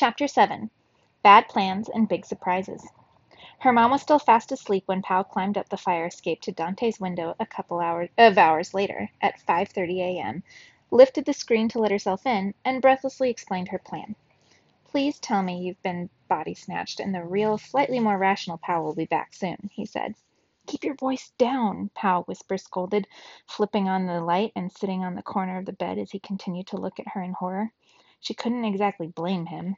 Chapter 7 Bad Plans and Big Surprises. Her mom was still fast asleep when Pau climbed up the fire escape to Dante's window a couple hours, of hours later, at 5:30 a.m., lifted the screen to let herself in, and breathlessly explained her plan. Please tell me you've been body snatched and the real, slightly more rational Pau will be back soon, he said. Keep your voice down, Pau Whisper scolded, flipping on the light and sitting on the corner of the bed as he continued to look at her in horror. She couldn't exactly blame him.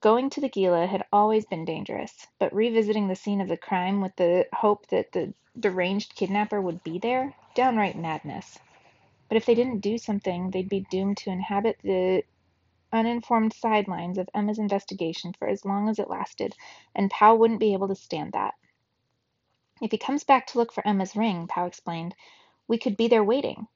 Going to the Gila had always been dangerous, but revisiting the scene of the crime with the hope that the deranged kidnapper would be there, downright madness. But if they didn't do something, they'd be doomed to inhabit the uninformed sidelines of Emma's investigation for as long as it lasted, and Pau wouldn't be able to stand that. If he comes back to look for Emma's ring, Pau explained, we could be there waiting.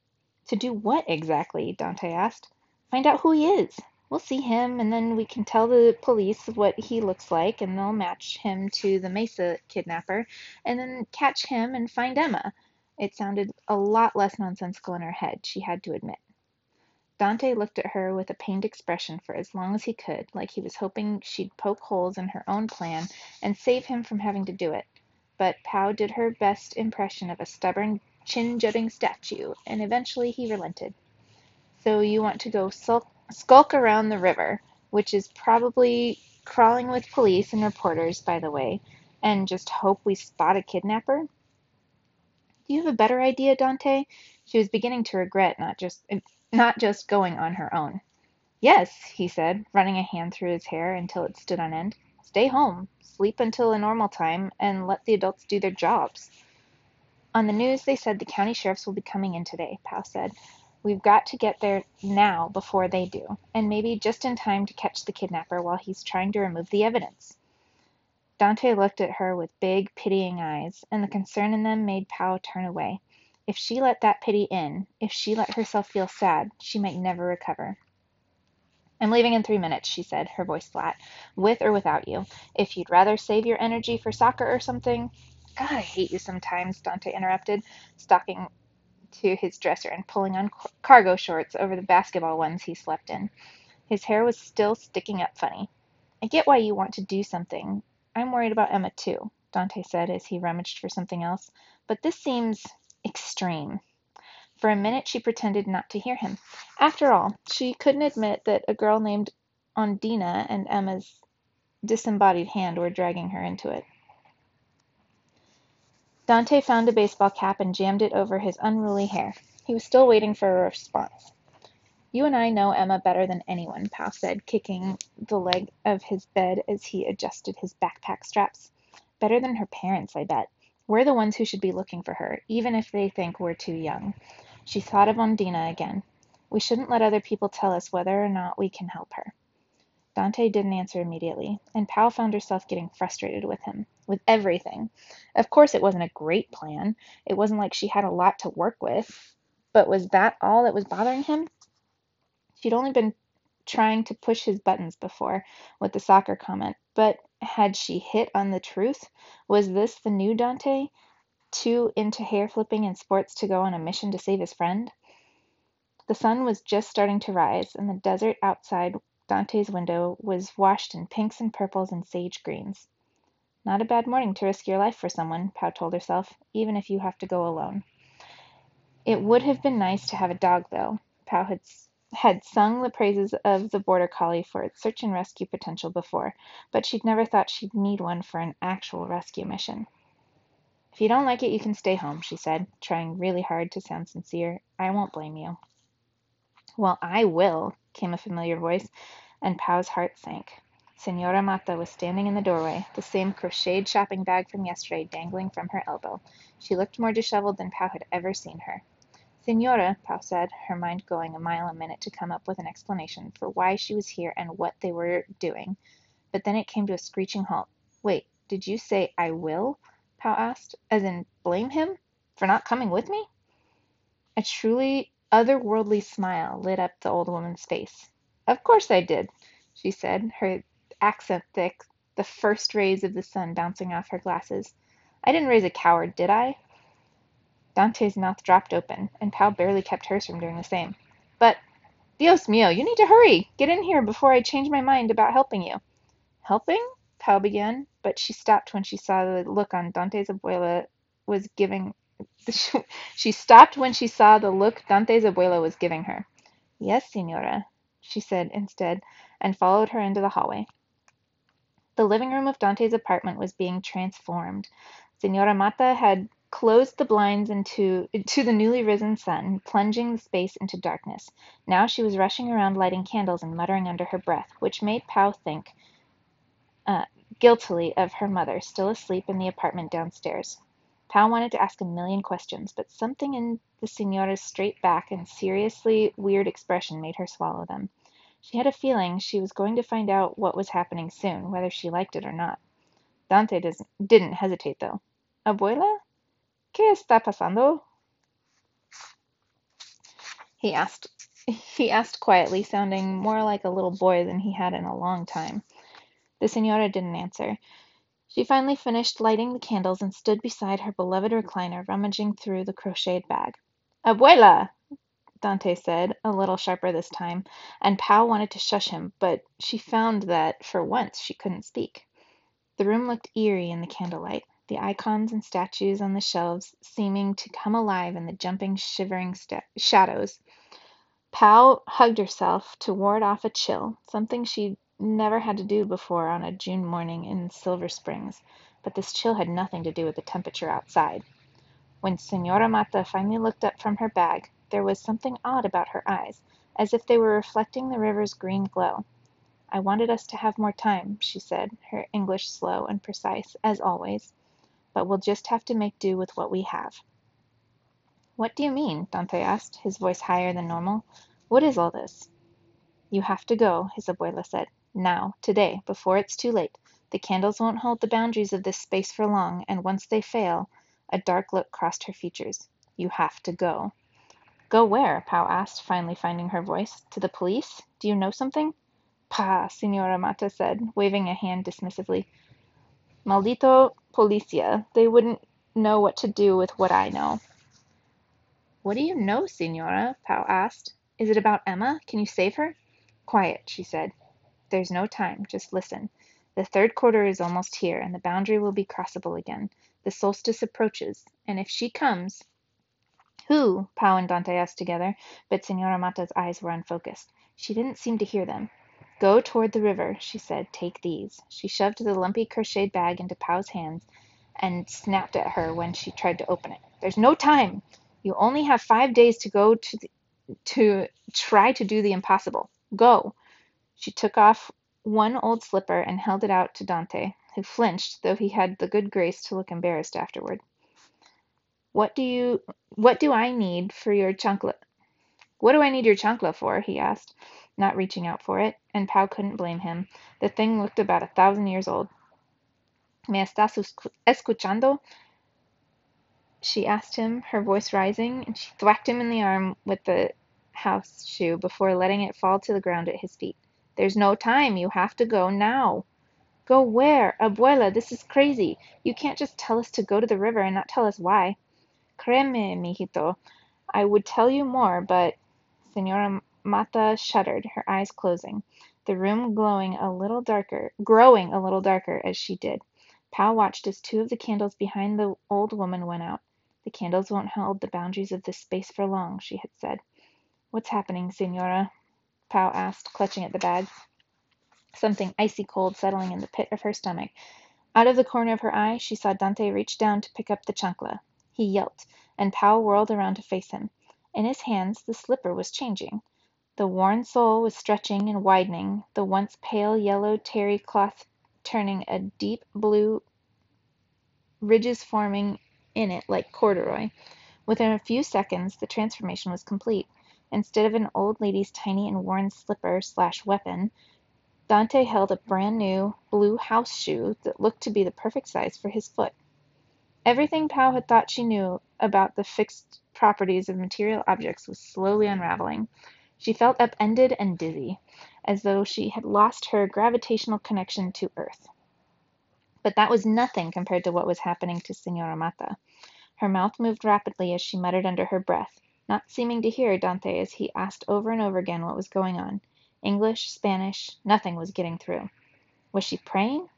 To do what exactly? Dante asked. Find out who he is. We'll see him, and then we can tell the police what he looks like, and they'll match him to the Mesa kidnapper, and then catch him and find Emma. It sounded a lot less nonsensical in her head, she had to admit. Dante looked at her with a pained expression for as long as he could, like he was hoping she'd poke holes in her own plan and save him from having to do it. But Pau did her best impression of a stubborn, chin jutting statue, and eventually he relented. So you want to go sulk, skulk around the river, which is probably crawling with police and reporters, by the way, and just hope we spot a kidnapper? Do you have a better idea, Dante? She was beginning to regret not just not just going on her own. Yes, he said, running a hand through his hair until it stood on end. Stay home, sleep until a normal time, and let the adults do their jobs. On the news, they said the county sheriffs will be coming in today, Pau said. We've got to get there now before they do, and maybe just in time to catch the kidnapper while he's trying to remove the evidence. Dante looked at her with big, pitying eyes, and the concern in them made Pau turn away. If she let that pity in, if she let herself feel sad, she might never recover. I'm leaving in three minutes, she said, her voice flat, with or without you. If you'd rather save your energy for soccer or something. God, I hate you sometimes, Dante interrupted, stalking to his dresser and pulling on cargo shorts over the basketball ones he slept in. His hair was still sticking up funny. I get why you want to do something. I'm worried about Emma, too, Dante said as he rummaged for something else. But this seems extreme. For a minute she pretended not to hear him. After all, she couldn't admit that a girl named Ondina and Emma's disembodied hand were dragging her into it. Dante found a baseball cap and jammed it over his unruly hair. He was still waiting for a response. You and I know Emma better than anyone, Pau said, kicking the leg of his bed as he adjusted his backpack straps. Better than her parents, I bet. We're the ones who should be looking for her, even if they think we're too young. She thought of Ondina again. We shouldn't let other people tell us whether or not we can help her. Dante didn't answer immediately, and Pau found herself getting frustrated with him, with everything. Of course, it wasn't a great plan. It wasn't like she had a lot to work with. But was that all that was bothering him? She'd only been trying to push his buttons before, with the soccer comment, but had she hit on the truth? Was this the new Dante? Too into hair flipping and sports to go on a mission to save his friend? The sun was just starting to rise, and the desert outside Dante's window was washed in pinks and purples and sage greens. Not a bad morning to risk your life for someone, Pau told herself, even if you have to go alone. It would have been nice to have a dog, though. Pau had had sung the praises of the border collie for its search and rescue potential before, but she'd never thought she'd need one for an actual rescue mission. If you don't like it, you can stay home, she said, trying really hard to sound sincere. I won't blame you. Well, I will, came a familiar voice, and Pau's heart sank. Senora Mata was standing in the doorway, the same crocheted shopping bag from yesterday dangling from her elbow. She looked more disheveled than Pau had ever seen her. Senora, Pau said, her mind going a mile a minute to come up with an explanation for why she was here and what they were doing. But then it came to a screeching halt. Wait, did you say I will? Pau asked. As in blame him? For not coming with me? A truly otherworldly smile lit up the old woman's face. Of course I did, she said, her accent thick, the first rays of the sun bouncing off her glasses. I didn't raise a coward, did I? Dante's mouth dropped open, and Pau barely kept hers from doing the same. But Dios mío, you need to hurry! Get in here before I change my mind about helping you. Helping? Pau began, but she stopped when she saw the look on Dante's abuela was giving. she stopped when she saw the look Dante's abuela was giving her. Yes, señora, she said instead, and followed her into the hallway. The living room of Dante's apartment was being transformed. Señora Mata had closed the blinds into to the newly risen sun, plunging the space into darkness. Now she was rushing around lighting candles and muttering under her breath, which made Pau think uh, guiltily of her mother, still asleep in the apartment downstairs. Pau wanted to ask a million questions, but something in the Señora's straight back and seriously weird expression made her swallow them. She had a feeling she was going to find out what was happening soon, whether she liked it or not. Dante didn't hesitate, though. Abuela? ¿Qué está pasando? He asked. He asked quietly, sounding more like a little boy than he had in a long time. The señora didn't answer. She finally finished lighting the candles and stood beside her beloved recliner, rummaging through the crocheted bag. Abuela! Dante said, a little sharper this time, and Pau wanted to shush him, but she found that, for once, she couldn't speak. The room looked eerie in the candlelight, the icons and statues on the shelves seeming to come alive in the jumping, shivering shadows. Pau hugged herself to ward off a chill, something she'd never had to do before on a June morning in Silver Springs, but this chill had nothing to do with the temperature outside. When Señora Mata finally looked up from her bag, there was something odd about her eyes, as if they were reflecting the river's green glow. I wanted us to have more time, she said, her English slow and precise, as always, but we'll just have to make do with what we have. What do you mean? Dante asked, his voice higher than normal. What is all this? You have to go, his abuela said. Now, today, before it's too late. The candles won't hold the boundaries of this space for long, and once they fail a dark look crossed her features. You have to go. Go where? Pau asked, finally finding her voice. To the police? Do you know something? Pah, Señora Mata said, waving a hand dismissively. Maldito policia. They wouldn't know what to do with what I know. What do you know, Señora? Pau asked. Is it about Emma? Can you save her? Quiet, she said. There's no time. Just listen. The third quarter is almost here, and the boundary will be crossable again. The solstice approaches, and if she comes Who? Pau and Dante asked together, but Señora Mata's eyes were unfocused. She didn't seem to hear them. Go toward the river, she said. Take these. She shoved the lumpy crocheted bag into Pau's hands and snapped at her when she tried to open it. There's no time. You only have five days to go to to try to do the impossible. Go. She took off one old slipper and held it out to Dante, who flinched, though he had the good grace to look embarrassed afterward. What do you what do I need for your chancla? What do I need your chancla for? he asked, not reaching out for it, and Pau couldn't blame him. The thing looked about a thousand years old. ¿Me estás escuchando? She asked him, her voice rising, and she thwacked him in the arm with the house shoe before letting it fall to the ground at his feet. There's no time. You have to go now. Go where? Abuela, this is crazy. You can't just tell us to go to the river and not tell us why. Créeme, mijito. I would tell you more, but Señora Mata shuddered, her eyes closing, the room glowing a little darker, growing a little darker as she did. Pau watched as two of the candles behind the old woman went out. The candles won't hold the boundaries of this space for long, she had said. What's happening, Señora? Pau asked, clutching at the bag, something icy cold settling in the pit of her stomach. Out of the corner of her eye she saw Dante reach down to pick up the chancla. He yelped, and Pau whirled around to face him. In his hands the slipper was changing. The worn sole was stretching and widening, the once pale yellow terry cloth turning a deep blue, ridges forming in it like corduroy. Within a few seconds the transformation was complete. Instead of an old lady's tiny and worn slipper slash weapon, Dante held a brand new blue house shoe that looked to be the perfect size for his foot. Everything Pau had thought she knew about the fixed properties of material objects was slowly unraveling. She felt upended and dizzy, as though she had lost her gravitational connection to earth. But that was nothing compared to what was happening to Señora Mata. Her mouth moved rapidly as she muttered under her breath. Not seeming to hear Dante as he asked over and over again what was going on. English, Spanish, nothing was getting through. Was she praying?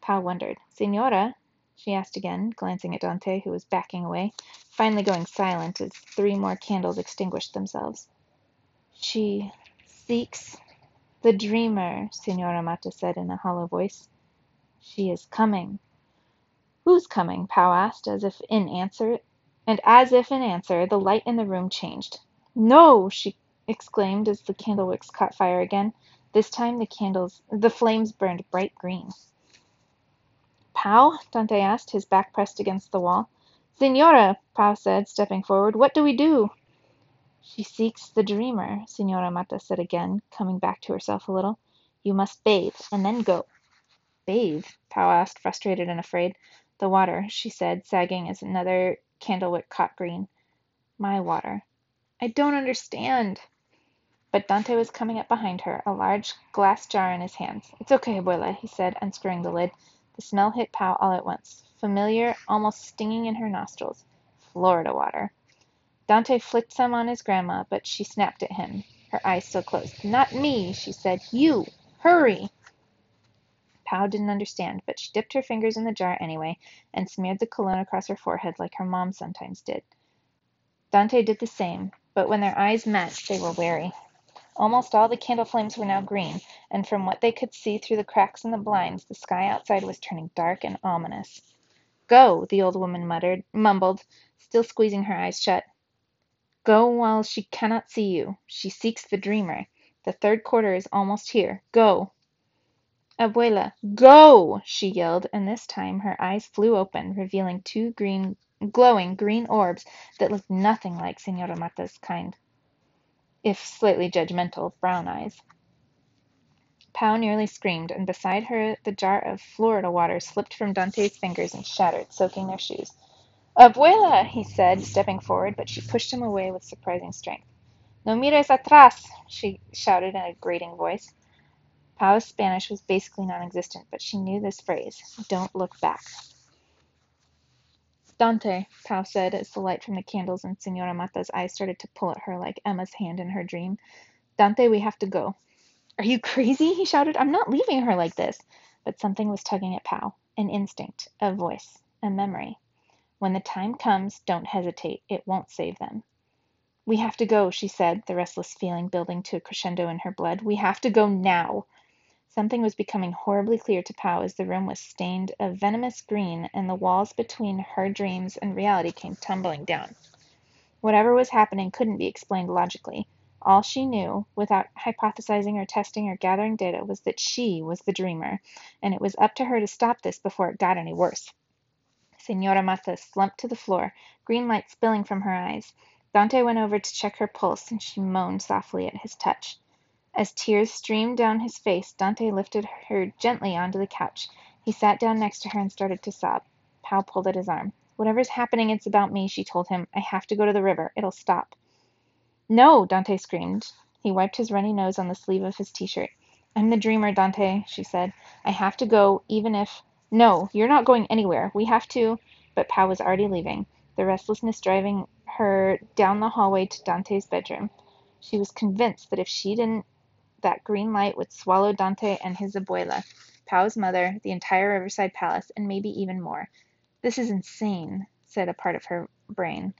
Pau wondered. Señora? she asked again, glancing at Dante, who was backing away, finally going silent as three more candles extinguished themselves. She seeks the dreamer, Señora Mata said in a hollow voice. She is coming. Who's coming? Pau asked, as if in answer, and as if in answer, the light in the room changed. No! she exclaimed as the candle wicks caught fire again. This time the candles, the flames burned bright green. Pau? Dante asked, his back pressed against the wall. Señora, Pau said, stepping forward, what do we do? She seeks the dreamer, Señora Mata said again, coming back to herself a little. You must bathe, and then go. Bathe? Pau asked, frustrated and afraid. The water, she said, sagging as another candle wick caught green. My water. I don't understand. But Dante was coming up behind her, a large glass jar in his hands. It's okay, abuela, he said, unscrewing the lid. The smell hit Pau all at once, familiar, almost stinging in her nostrils. Florida water. Dante flicked some on his grandma, but she snapped at him, her eyes still closed. Not me, she said. You. Hurry. Pau didn't understand, but she dipped her fingers in the jar anyway and smeared the cologne across her forehead like her mom sometimes did. Dante did the same, but when their eyes met, they were wary. Almost all the candle flames were now green, and from what they could see through the cracks in the blinds, the sky outside was turning dark and ominous. Go, the old woman muttered, mumbled, still squeezing her eyes shut. Go while she cannot see you. She seeks the dreamer. The third quarter is almost here. Go. Abuela, go! she yelled, and this time her eyes flew open, revealing two green, glowing green orbs that looked nothing like Senora Mata's kind if slightly judgmental, brown eyes. Pau nearly screamed, and beside her the jar of Florida water slipped from Dante's fingers and shattered, soaking their shoes. Abuela, he said, stepping forward, but she pushed him away with surprising strength. No mires atrás, she shouted in a grating voice. Pau's Spanish was basically non existent, but she knew this phrase don't look back. Dante, Pau said as the light from the candles in Senora Mata's eyes started to pull at her like Emma's hand in her dream. Dante, we have to go. Are you crazy? he shouted. I'm not leaving her like this. But something was tugging at Pau an instinct, a voice, a memory. When the time comes, don't hesitate. It won't save them. We have to go, she said, the restless feeling building to a crescendo in her blood. We have to go now. Something was becoming horribly clear to Pau as the room was stained a venomous green and the walls between her dreams and reality came tumbling down. Whatever was happening couldn't be explained logically. All she knew, without hypothesizing or testing or gathering data, was that she was the dreamer, and it was up to her to stop this before it got any worse. Senora Mata slumped to the floor, green light spilling from her eyes. Dante went over to check her pulse, and she moaned softly at his touch. As tears streamed down his face, Dante lifted her gently onto the couch. He sat down next to her and started to sob. Pau pulled at his arm. Whatever's happening, it's about me, she told him. I have to go to the river. It'll stop. No, Dante screamed. He wiped his runny nose on the sleeve of his t-shirt. I'm the dreamer, Dante, she said. I have to go, even if... No, you're not going anywhere. We have to... But Pau was already leaving, the restlessness driving her down the hallway to Dante's bedroom. She was convinced that if she didn't that green light would swallow Dante and his abuela, Pau's mother, the entire Riverside Palace, and maybe even more. This is insane, said a part of her brain,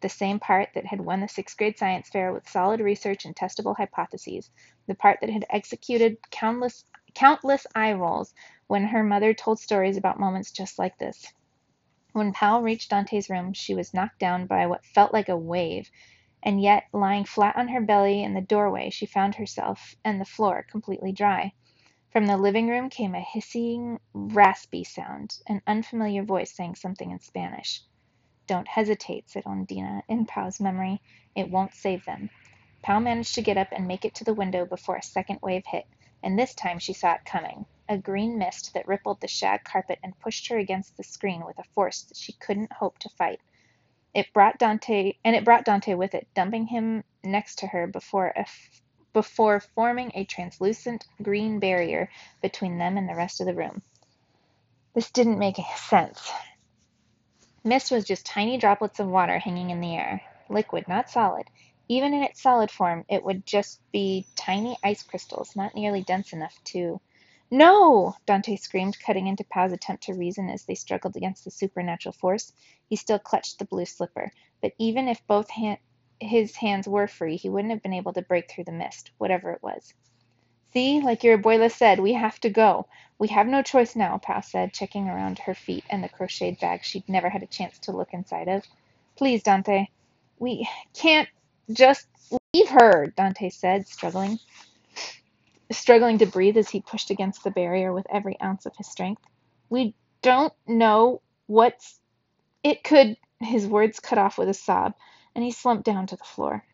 the same part that had won the sixth grade science fair with solid research and testable hypotheses, the part that had executed countless countless eye rolls when her mother told stories about moments just like this. When Pau reached Dante's room, she was knocked down by what felt like a wave and yet, lying flat on her belly in the doorway, she found herself and the floor completely dry. From the living room came a hissing, raspy sound, an unfamiliar voice saying something in Spanish. Don't hesitate, said Ondina, in Pau's memory. It won't save them. Pau managed to get up and make it to the window before a second wave hit, and this time she saw it coming a green mist that rippled the shag carpet and pushed her against the screen with a force that she couldn't hope to fight. It brought Dante, and it brought Dante with it, dumping him next to her before before forming a translucent green barrier between them and the rest of the room. This didn't make sense. Mist was just tiny droplets of water hanging in the air. liquid, not solid. Even in its solid form, it would just be tiny ice crystals, not nearly dense enough to. No! Dante screamed, cutting into Pau's attempt to reason as they struggled against the supernatural force. He still clutched the blue slipper, but even if both his hands were free, he wouldn't have been able to break through the mist, whatever it was. See, like your abuela said, we have to go. We have no choice now, Pau said, checking around her feet and the crocheted bag she'd never had a chance to look inside of. Please, Dante. We can't just leave her, Dante said, struggling struggling to breathe as he pushed against the barrier with every ounce of his strength. We don't know what's. It could. His words cut off with a sob, and he slumped down to the floor.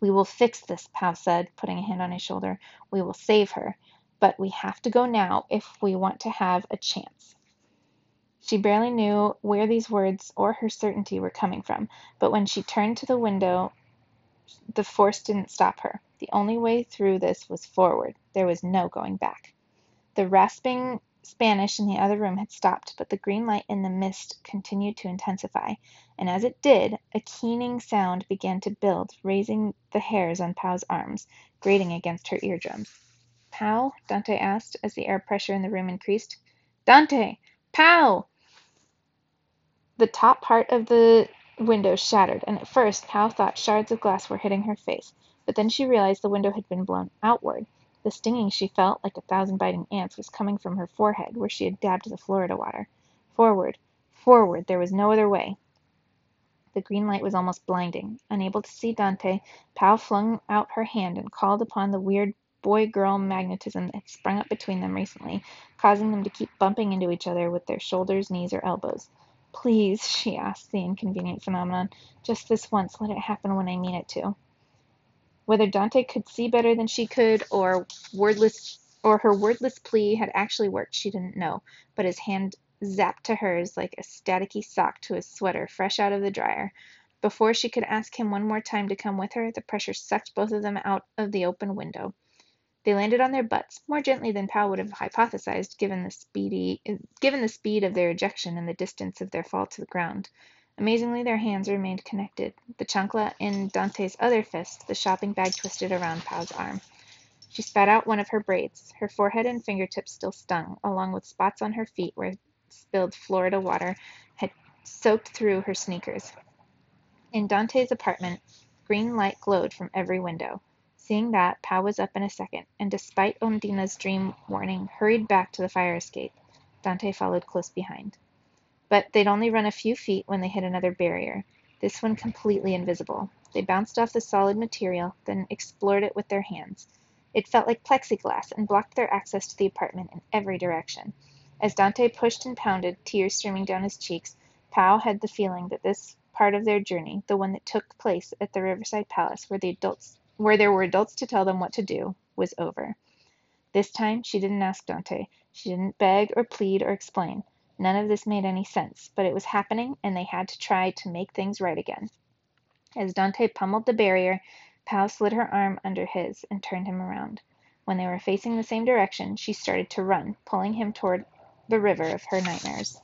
We will fix this, Pau said, putting a hand on his shoulder. We will save her. But we have to go now if we want to have a chance. She barely knew where these words or her certainty were coming from, but when she turned to the window, the force didn't stop her. The only way through this was forward. There was no going back. The rasping Spanish in the other room had stopped, but the green light in the mist continued to intensify, and as it did, a keening sound began to build, raising the hairs on Pau's arms, grating against her eardrums. Pau? Dante asked as the air pressure in the room increased. Dante! Pau! The top part of the window shattered, and at first Pau thought shards of glass were hitting her face. But then she realized the window had been blown outward. The stinging she felt, like a thousand biting ants, was coming from her forehead, where she had dabbed the Florida water. Forward, forward, there was no other way. The green light was almost blinding. Unable to see Dante, Pau flung out her hand and called upon the weird boy girl magnetism that had sprung up between them recently, causing them to keep bumping into each other with their shoulders, knees, or elbows. Please, she asked the inconvenient phenomenon, just this once let it happen when I mean it to. Whether Dante could see better than she could, or wordless or her wordless plea had actually worked, she didn't know, but his hand zapped to hers like a staticky sock to a sweater fresh out of the dryer. Before she could ask him one more time to come with her, the pressure sucked both of them out of the open window. They landed on their butts, more gently than Pau would have hypothesized, given the speedy given the speed of their ejection and the distance of their fall to the ground. Amazingly, their hands remained connected, the chancla in Dante's other fist, the shopping bag twisted around Pau's arm. She spat out one of her braids. Her forehead and fingertips still stung, along with spots on her feet where spilled Florida water had soaked through her sneakers. In Dante's apartment, green light glowed from every window. Seeing that, Pau was up in a second, and despite Ondina's dream warning, hurried back to the fire escape. Dante followed close behind. But they'd only run a few feet when they hit another barrier, this one completely invisible. They bounced off the solid material, then explored it with their hands. It felt like plexiglass and blocked their access to the apartment in every direction. As Dante pushed and pounded, tears streaming down his cheeks, Pau had the feeling that this part of their journey, the one that took place at the Riverside Palace, where the adults where there were adults to tell them what to do, was over. This time she didn't ask Dante. She didn't beg or plead or explain. None of this made any sense, but it was happening and they had to try to make things right again. As Dante pummeled the barrier, Pau slid her arm under his and turned him around. When they were facing the same direction, she started to run, pulling him toward the river of her nightmares.